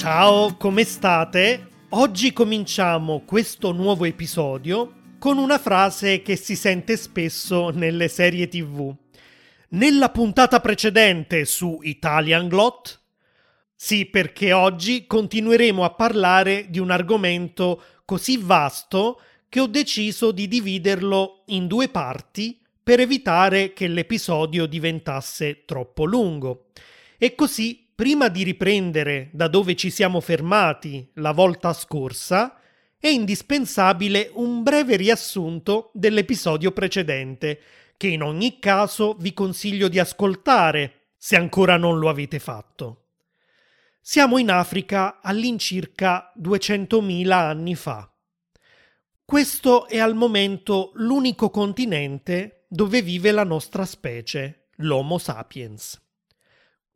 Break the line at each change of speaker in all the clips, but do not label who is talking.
Ciao, come state? Oggi cominciamo questo nuovo episodio con una frase che si sente spesso nelle serie TV. Nella puntata precedente su Italian Glot? Sì, perché oggi continueremo a parlare di un argomento così vasto che ho deciso di dividerlo in due parti per evitare che l'episodio diventasse troppo lungo. E così, prima di riprendere da dove ci siamo fermati la volta scorsa, è indispensabile un breve riassunto dell'episodio precedente, che in ogni caso vi consiglio di ascoltare se ancora non lo avete fatto. Siamo in Africa all'incirca 200.000 anni fa. Questo è al momento l'unico continente dove vive la nostra specie, l'Homo sapiens.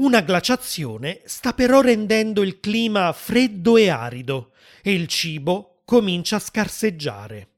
Una glaciazione sta però rendendo il clima freddo e arido e il cibo comincia a scarseggiare.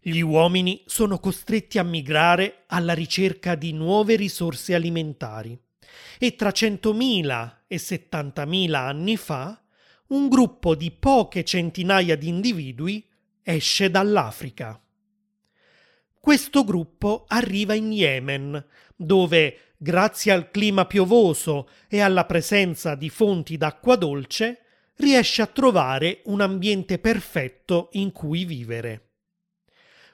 Gli uomini sono costretti a migrare alla ricerca di nuove risorse alimentari e tra 100.000 e 70.000 anni fa un gruppo di poche centinaia di individui esce dall'Africa. Questo gruppo arriva in Yemen, dove, grazie al clima piovoso e alla presenza di fonti d'acqua dolce, riesce a trovare un ambiente perfetto in cui vivere.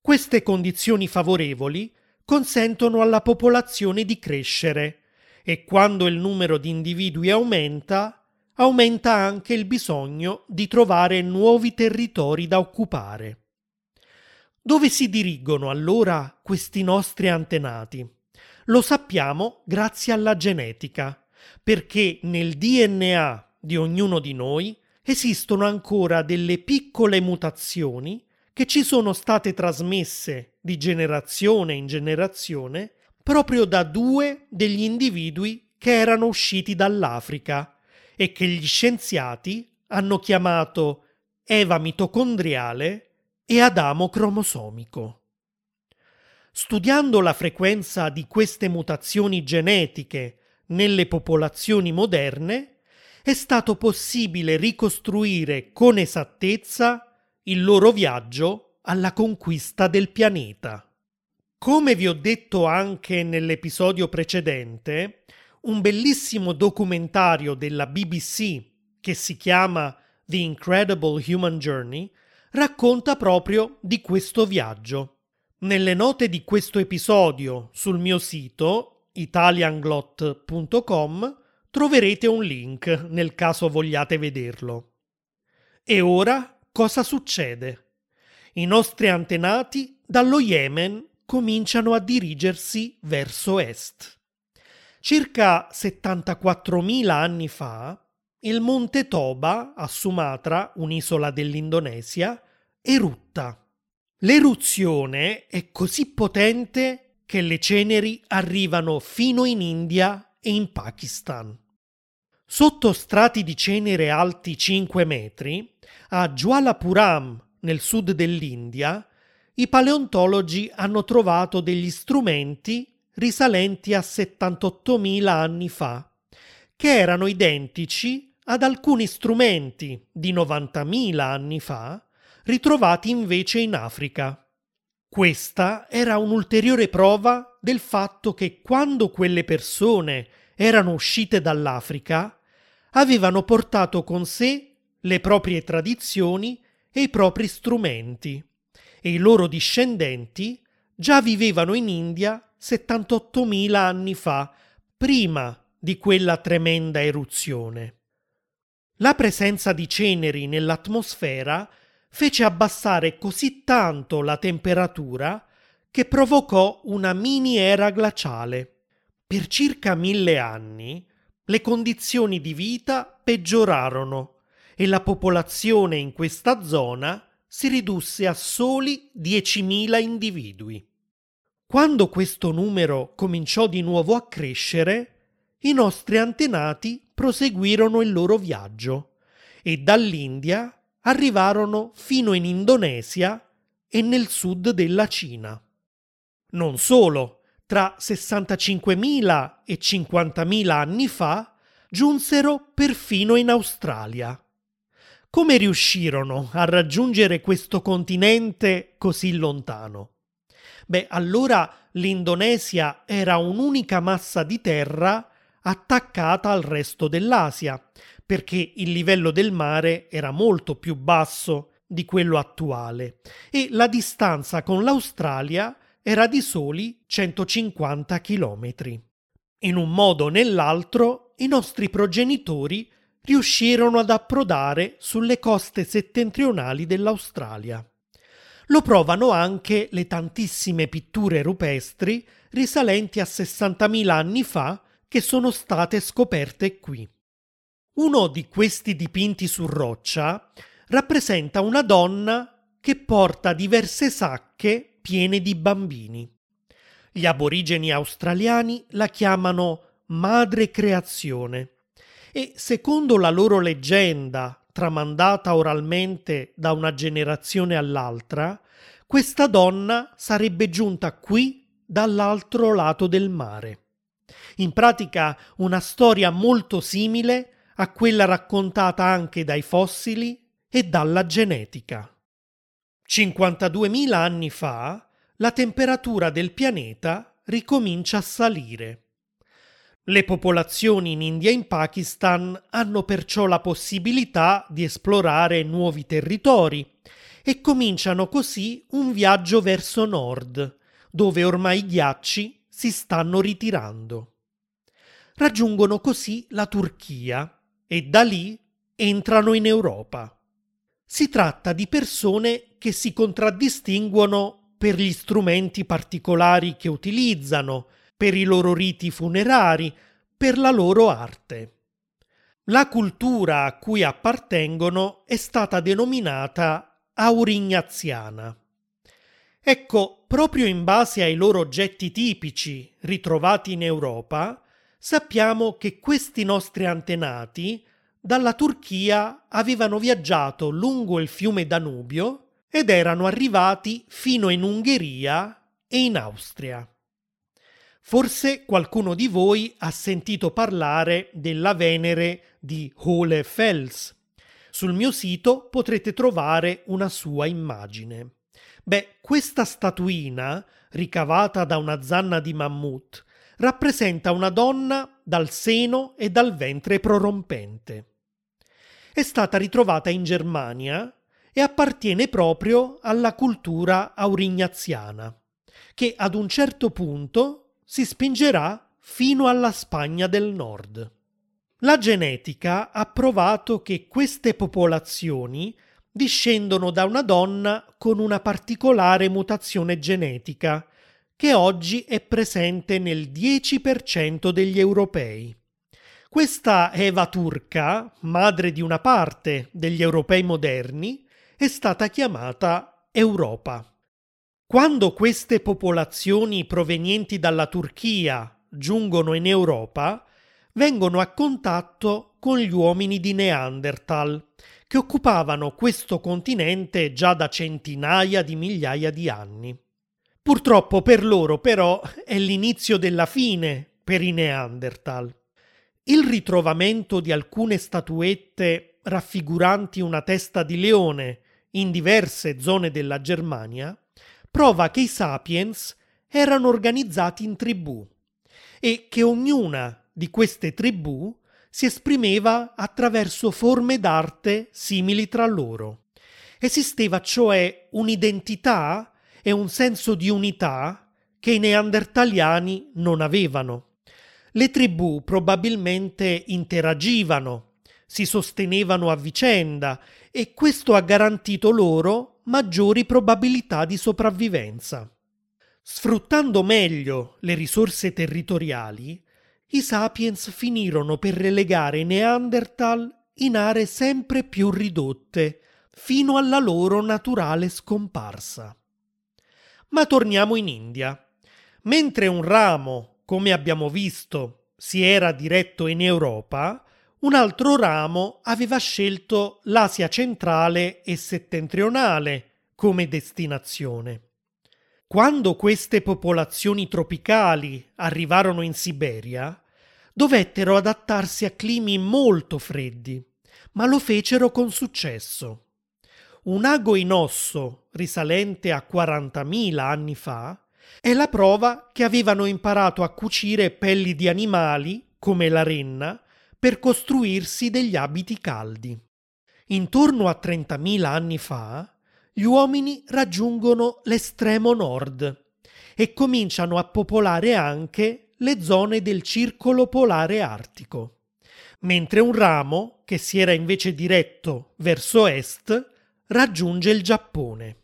Queste condizioni favorevoli consentono alla popolazione di crescere e quando il numero di individui aumenta, aumenta anche il bisogno di trovare nuovi territori da occupare. Dove si dirigono allora questi nostri antenati? Lo sappiamo grazie alla genetica, perché nel DNA di ognuno di noi esistono ancora delle piccole mutazioni che ci sono state trasmesse di generazione in generazione proprio da due degli individui che erano usciti dall'Africa e che gli scienziati hanno chiamato Eva mitocondriale e Adamo cromosomico. Studiando la frequenza di queste mutazioni genetiche nelle popolazioni moderne, è stato possibile ricostruire con esattezza il loro viaggio alla conquista del pianeta. Come vi ho detto anche nell'episodio precedente, un bellissimo documentario della BBC che si chiama The Incredible Human Journey racconta proprio di questo viaggio. Nelle note di questo episodio sul mio sito italianglot.com troverete un link nel caso vogliate vederlo. E ora cosa succede? I nostri antenati dallo Yemen cominciano a dirigersi verso est. Circa 74.000 anni fa, il monte Toba, a Sumatra, un'isola dell'Indonesia, erutta. L'eruzione è così potente che le ceneri arrivano fino in India e in Pakistan. Sotto strati di cenere alti 5 metri, a Jualapuram, nel sud dell'India, i paleontologi hanno trovato degli strumenti risalenti a 78.000 anni fa, che erano identici ad alcuni strumenti di 90.000 anni fa ritrovati invece in Africa. Questa era un'ulteriore prova del fatto che quando quelle persone erano uscite dall'Africa, avevano portato con sé le proprie tradizioni e i propri strumenti, e i loro discendenti già vivevano in India 78.000 anni fa, prima di quella tremenda eruzione. La presenza di ceneri nell'atmosfera fece abbassare così tanto la temperatura che provocò una mini era glaciale. Per circa mille anni le condizioni di vita peggiorarono e la popolazione in questa zona si ridusse a soli 10.000 individui. Quando questo numero cominciò di nuovo a crescere, i nostri antenati proseguirono il loro viaggio e dall'India arrivarono fino in Indonesia e nel sud della Cina. Non solo, tra 65.000 e 50.000 anni fa giunsero perfino in Australia. Come riuscirono a raggiungere questo continente così lontano? Beh, allora l'Indonesia era un'unica massa di terra attaccata al resto dell'Asia, perché il livello del mare era molto più basso di quello attuale e la distanza con l'Australia era di soli 150 chilometri. In un modo o nell'altro i nostri progenitori riuscirono ad approdare sulle coste settentrionali dell'Australia. Lo provano anche le tantissime pitture rupestri risalenti a 60.000 anni fa che sono state scoperte qui. Uno di questi dipinti su roccia rappresenta una donna che porta diverse sacche piene di bambini. Gli aborigeni australiani la chiamano Madre Creazione e secondo la loro leggenda, tramandata oralmente da una generazione all'altra, questa donna sarebbe giunta qui dall'altro lato del mare. In pratica una storia molto simile a quella raccontata anche dai fossili e dalla genetica. 52.000 anni fa la temperatura del pianeta ricomincia a salire. Le popolazioni in India e in Pakistan hanno perciò la possibilità di esplorare nuovi territori e cominciano così un viaggio verso nord, dove ormai i ghiacci si stanno ritirando. Raggiungono così la Turchia e da lì entrano in Europa. Si tratta di persone che si contraddistinguono per gli strumenti particolari che utilizzano, per i loro riti funerari, per la loro arte. La cultura a cui appartengono è stata denominata aurignaziana. Ecco, proprio in base ai loro oggetti tipici ritrovati in Europa, sappiamo che questi nostri antenati dalla Turchia avevano viaggiato lungo il fiume Danubio ed erano arrivati fino in Ungheria e in Austria. Forse qualcuno di voi ha sentito parlare della Venere di Hohlefels. Sul mio sito potrete trovare una sua immagine. Beh, questa statuina, ricavata da una zanna di mammut, rappresenta una donna dal seno e dal ventre prorompente. È stata ritrovata in Germania e appartiene proprio alla cultura aurignaziana, che ad un certo punto si spingerà fino alla Spagna del Nord. La genetica ha provato che queste popolazioni discendono da una donna con una particolare mutazione genetica, che oggi è presente nel 10% degli europei. Questa Eva turca, madre di una parte degli europei moderni, è stata chiamata Europa. Quando queste popolazioni provenienti dalla Turchia giungono in Europa, vengono a contatto con gli uomini di Neanderthal, che occupavano questo continente già da centinaia di migliaia di anni. Purtroppo per loro però è l'inizio della fine per i Neanderthal. Il ritrovamento di alcune statuette raffiguranti una testa di leone in diverse zone della Germania prova che i sapiens erano organizzati in tribù e che ognuna di queste tribù si esprimeva attraverso forme d'arte simili tra loro. Esisteva cioè un'identità e un senso di unità che i neandertaliani non avevano. Le tribù probabilmente interagivano, si sostenevano a vicenda e questo ha garantito loro maggiori probabilità di sopravvivenza. Sfruttando meglio le risorse territoriali, i sapiens finirono per relegare i Neanderthal in aree sempre più ridotte, fino alla loro naturale scomparsa. Ma torniamo in India. Mentre un ramo, come abbiamo visto, si era diretto in Europa, un altro ramo aveva scelto l'Asia centrale e settentrionale come destinazione. Quando queste popolazioni tropicali arrivarono in Siberia, dovettero adattarsi a climi molto freddi, ma lo fecero con successo. Un ago in osso risalente a 40.000 anni fa è la prova che avevano imparato a cucire pelli di animali, come la renna, per costruirsi degli abiti caldi. Intorno a 30.000 anni fa, gli uomini raggiungono l'estremo nord e cominciano a popolare anche le zone del circolo polare artico, mentre un ramo, che si era invece diretto verso est, raggiunge il Giappone.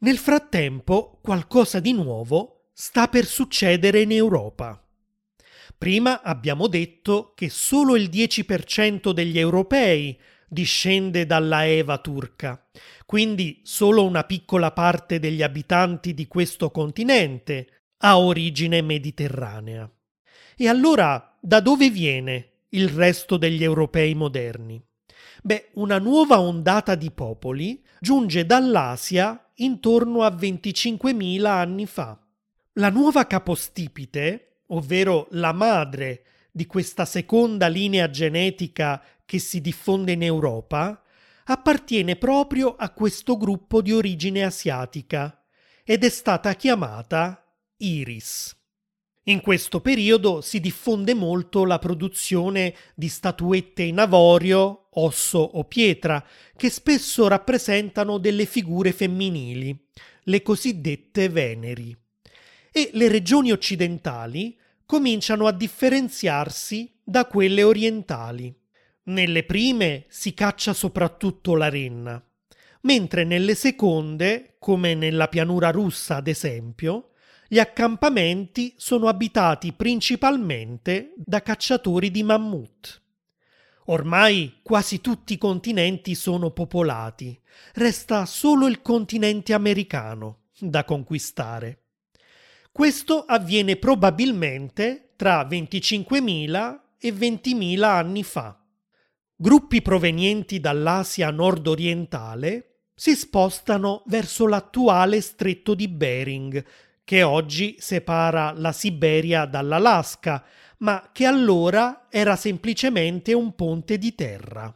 Nel frattempo qualcosa di nuovo sta per succedere in Europa. Prima abbiamo detto che solo il 10% degli europei discende dalla Eva turca, quindi solo una piccola parte degli abitanti di questo continente ha origine mediterranea. E allora da dove viene il resto degli europei moderni? Beh, una nuova ondata di popoli giunge dall'Asia intorno a 25.000 anni fa. La nuova capostipite, ovvero la madre di questa seconda linea genetica che si diffonde in Europa, appartiene proprio a questo gruppo di origine asiatica ed è stata chiamata iris. In questo periodo si diffonde molto la produzione di statuette in avorio, osso o pietra, che spesso rappresentano delle figure femminili, le cosiddette veneri. E le regioni occidentali cominciano a differenziarsi da quelle orientali. Nelle prime si caccia soprattutto la renna, mentre nelle seconde, come nella pianura russa ad esempio, gli accampamenti sono abitati principalmente da cacciatori di mammut. Ormai quasi tutti i continenti sono popolati, resta solo il continente americano da conquistare. Questo avviene probabilmente tra 25.000 e 20.000 anni fa. Gruppi provenienti dall'Asia nord-orientale si spostano verso l'attuale stretto di Bering, che oggi separa la Siberia dall'Alaska, ma che allora era semplicemente un ponte di terra.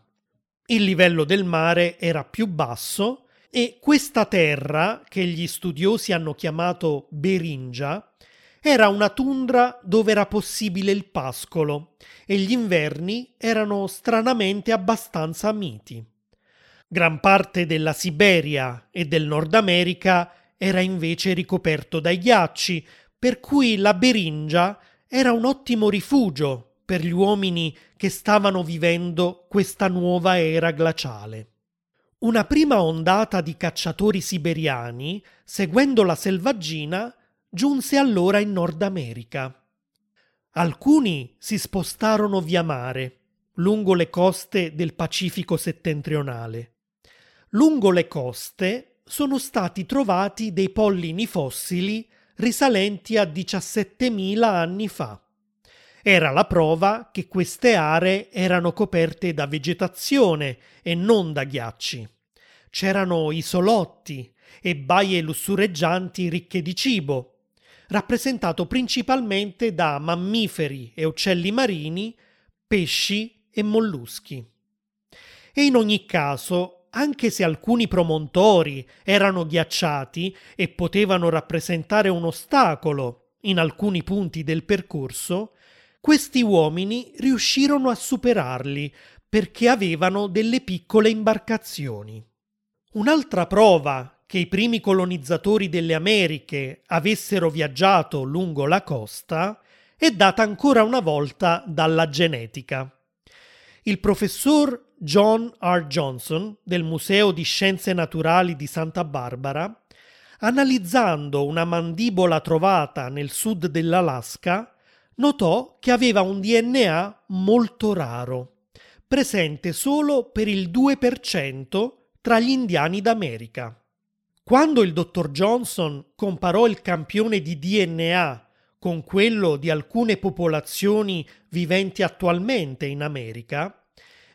Il livello del mare era più basso e questa terra, che gli studiosi hanno chiamato Beringia, era una tundra dove era possibile il pascolo e gli inverni erano stranamente abbastanza miti. Gran parte della Siberia e del Nord America era invece ricoperto dai ghiacci, per cui la Beringia era un ottimo rifugio per gli uomini che stavano vivendo questa nuova era glaciale. Una prima ondata di cacciatori siberiani, seguendo la selvaggina, giunse allora in Nord America. Alcuni si spostarono via mare, lungo le coste del Pacifico settentrionale. Lungo le coste sono stati trovati dei pollini fossili risalenti a 17.000 anni fa. Era la prova che queste aree erano coperte da vegetazione e non da ghiacci. C'erano isolotti e baie lussureggianti ricche di cibo, rappresentato principalmente da mammiferi e uccelli marini, pesci e molluschi. E in ogni caso anche se alcuni promontori erano ghiacciati e potevano rappresentare un ostacolo in alcuni punti del percorso, questi uomini riuscirono a superarli perché avevano delle piccole imbarcazioni. Un'altra prova che i primi colonizzatori delle Americhe avessero viaggiato lungo la costa è data ancora una volta dalla genetica. Il professor John R. Johnson del Museo di Scienze Naturali di Santa Barbara, analizzando una mandibola trovata nel sud dell'Alaska, notò che aveva un DNA molto raro, presente solo per il 2% tra gli indiani d'America. Quando il dottor Johnson comparò il campione di DNA con quello di alcune popolazioni viventi attualmente in America,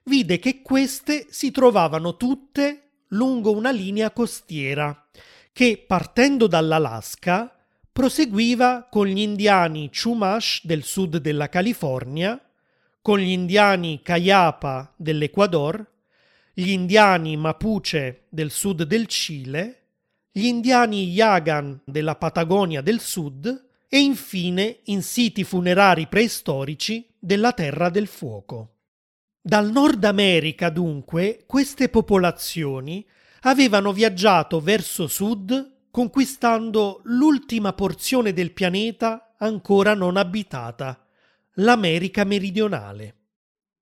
vide che queste si trovavano tutte lungo una linea costiera che, partendo dall'Alaska, proseguiva con gli indiani Chumash del sud della California, con gli indiani Cayapa dell'Ecuador, gli indiani Mapuche del sud del Cile, gli indiani Yagan della Patagonia del sud e infine in siti funerari preistorici della Terra del Fuoco. Dal Nord America, dunque, queste popolazioni avevano viaggiato verso sud conquistando l'ultima porzione del pianeta ancora non abitata, l'America meridionale.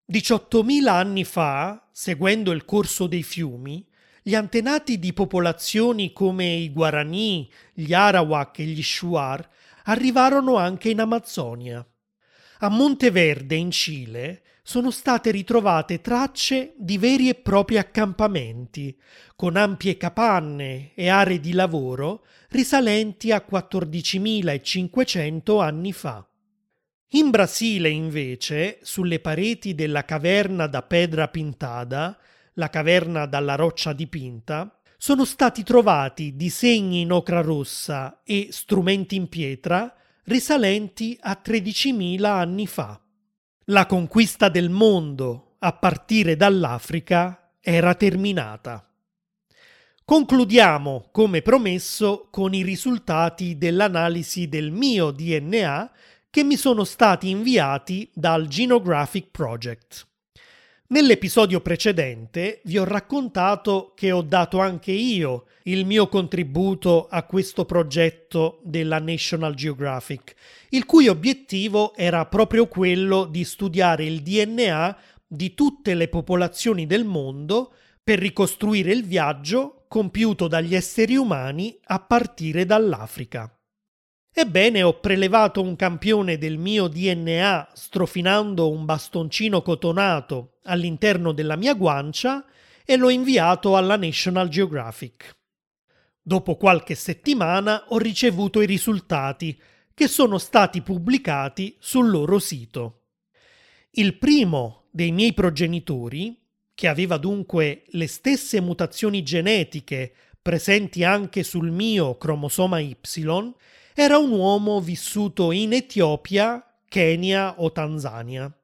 18.000 anni fa, seguendo il corso dei fiumi, gli antenati di popolazioni come i Guarani, gli Arawak e gli Shuar arrivarono anche in Amazzonia. A Monteverde, in Cile, sono state ritrovate tracce di veri e propri accampamenti, con ampie capanne e aree di lavoro risalenti a 14.500 anni fa. In Brasile, invece, sulle pareti della caverna da Pedra Pintada, la caverna dalla roccia dipinta, sono stati trovati disegni in ocra rossa e strumenti in pietra risalenti a 13.000 anni fa. La conquista del mondo a partire dall'Africa era terminata. Concludiamo, come promesso, con i risultati dell'analisi del mio DNA che mi sono stati inviati dal Genographic Project. Nell'episodio precedente vi ho raccontato che ho dato anche io il mio contributo a questo progetto della National Geographic, il cui obiettivo era proprio quello di studiare il DNA di tutte le popolazioni del mondo per ricostruire il viaggio compiuto dagli esseri umani a partire dall'Africa. Ebbene, ho prelevato un campione del mio DNA strofinando un bastoncino cotonato all'interno della mia guancia e l'ho inviato alla National Geographic. Dopo qualche settimana ho ricevuto i risultati che sono stati pubblicati sul loro sito. Il primo dei miei progenitori, che aveva dunque le stesse mutazioni genetiche presenti anche sul mio cromosoma Y, era un uomo vissuto in Etiopia, Kenya o Tanzania.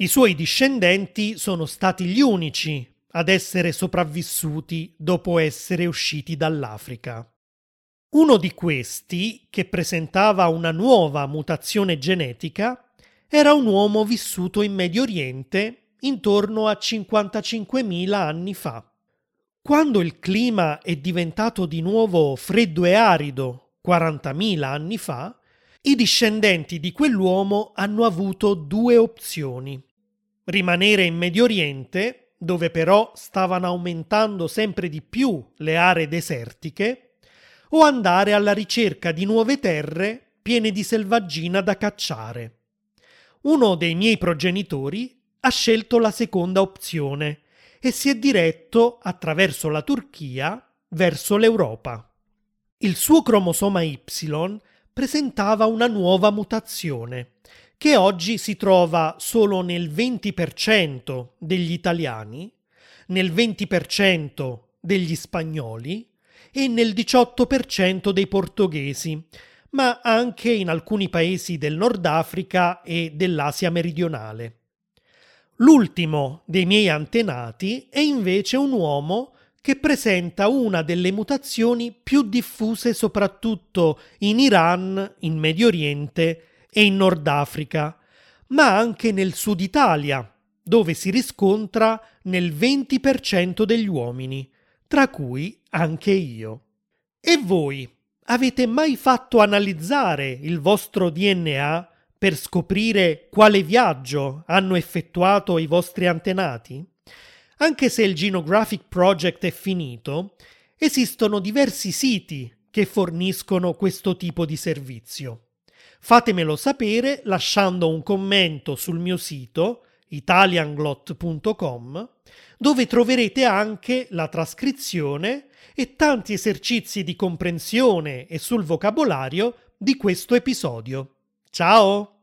I suoi discendenti sono stati gli unici ad essere sopravvissuti dopo essere usciti dall'Africa. Uno di questi, che presentava una nuova mutazione genetica, era un uomo vissuto in Medio Oriente intorno a 55.000 anni fa. Quando il clima è diventato di nuovo freddo e arido 40.000 anni fa, i discendenti di quell'uomo hanno avuto due opzioni. Rimanere in Medio Oriente, dove però stavano aumentando sempre di più le aree desertiche, o andare alla ricerca di nuove terre piene di selvaggina da cacciare. Uno dei miei progenitori ha scelto la seconda opzione e si è diretto attraverso la Turchia verso l'Europa. Il suo cromosoma Y presentava una nuova mutazione, che oggi si trova solo nel 20% degli italiani, nel 20% degli spagnoli e nel 18% dei portoghesi, ma anche in alcuni paesi del Nord Africa e dell'Asia meridionale. L'ultimo dei miei antenati è invece un uomo che presenta una delle mutazioni più diffuse soprattutto in Iran, in Medio Oriente e in Nord Africa, ma anche nel Sud Italia, dove si riscontra nel 20% degli uomini, tra cui anche io. E voi avete mai fatto analizzare il vostro DNA per scoprire quale viaggio hanno effettuato i vostri antenati? Anche se il Genographic Project è finito, esistono diversi siti che forniscono questo tipo di servizio. Fatemelo sapere lasciando un commento sul mio sito italianglot.com dove troverete anche la trascrizione e tanti esercizi di comprensione e sul vocabolario di questo episodio. Ciao!